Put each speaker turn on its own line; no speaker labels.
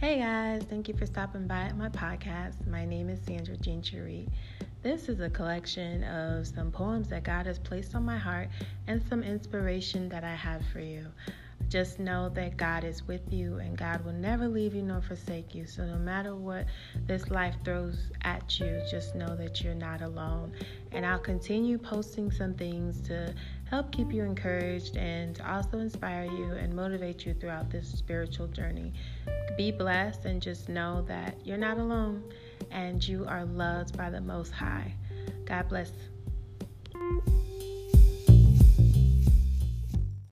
Hey guys, thank you for stopping by at my podcast. My name is Sandra Gentry. This is a collection of some poems that God has placed on my heart and some inspiration that I have for you. Just know that God is with you and God will never leave you nor forsake you. So, no matter what this life throws at you, just know that you're not alone. And I'll continue posting some things to help keep you encouraged and also inspire you and motivate you throughout this spiritual journey. Be blessed and just know that you're not alone and you are loved by the Most High. God bless.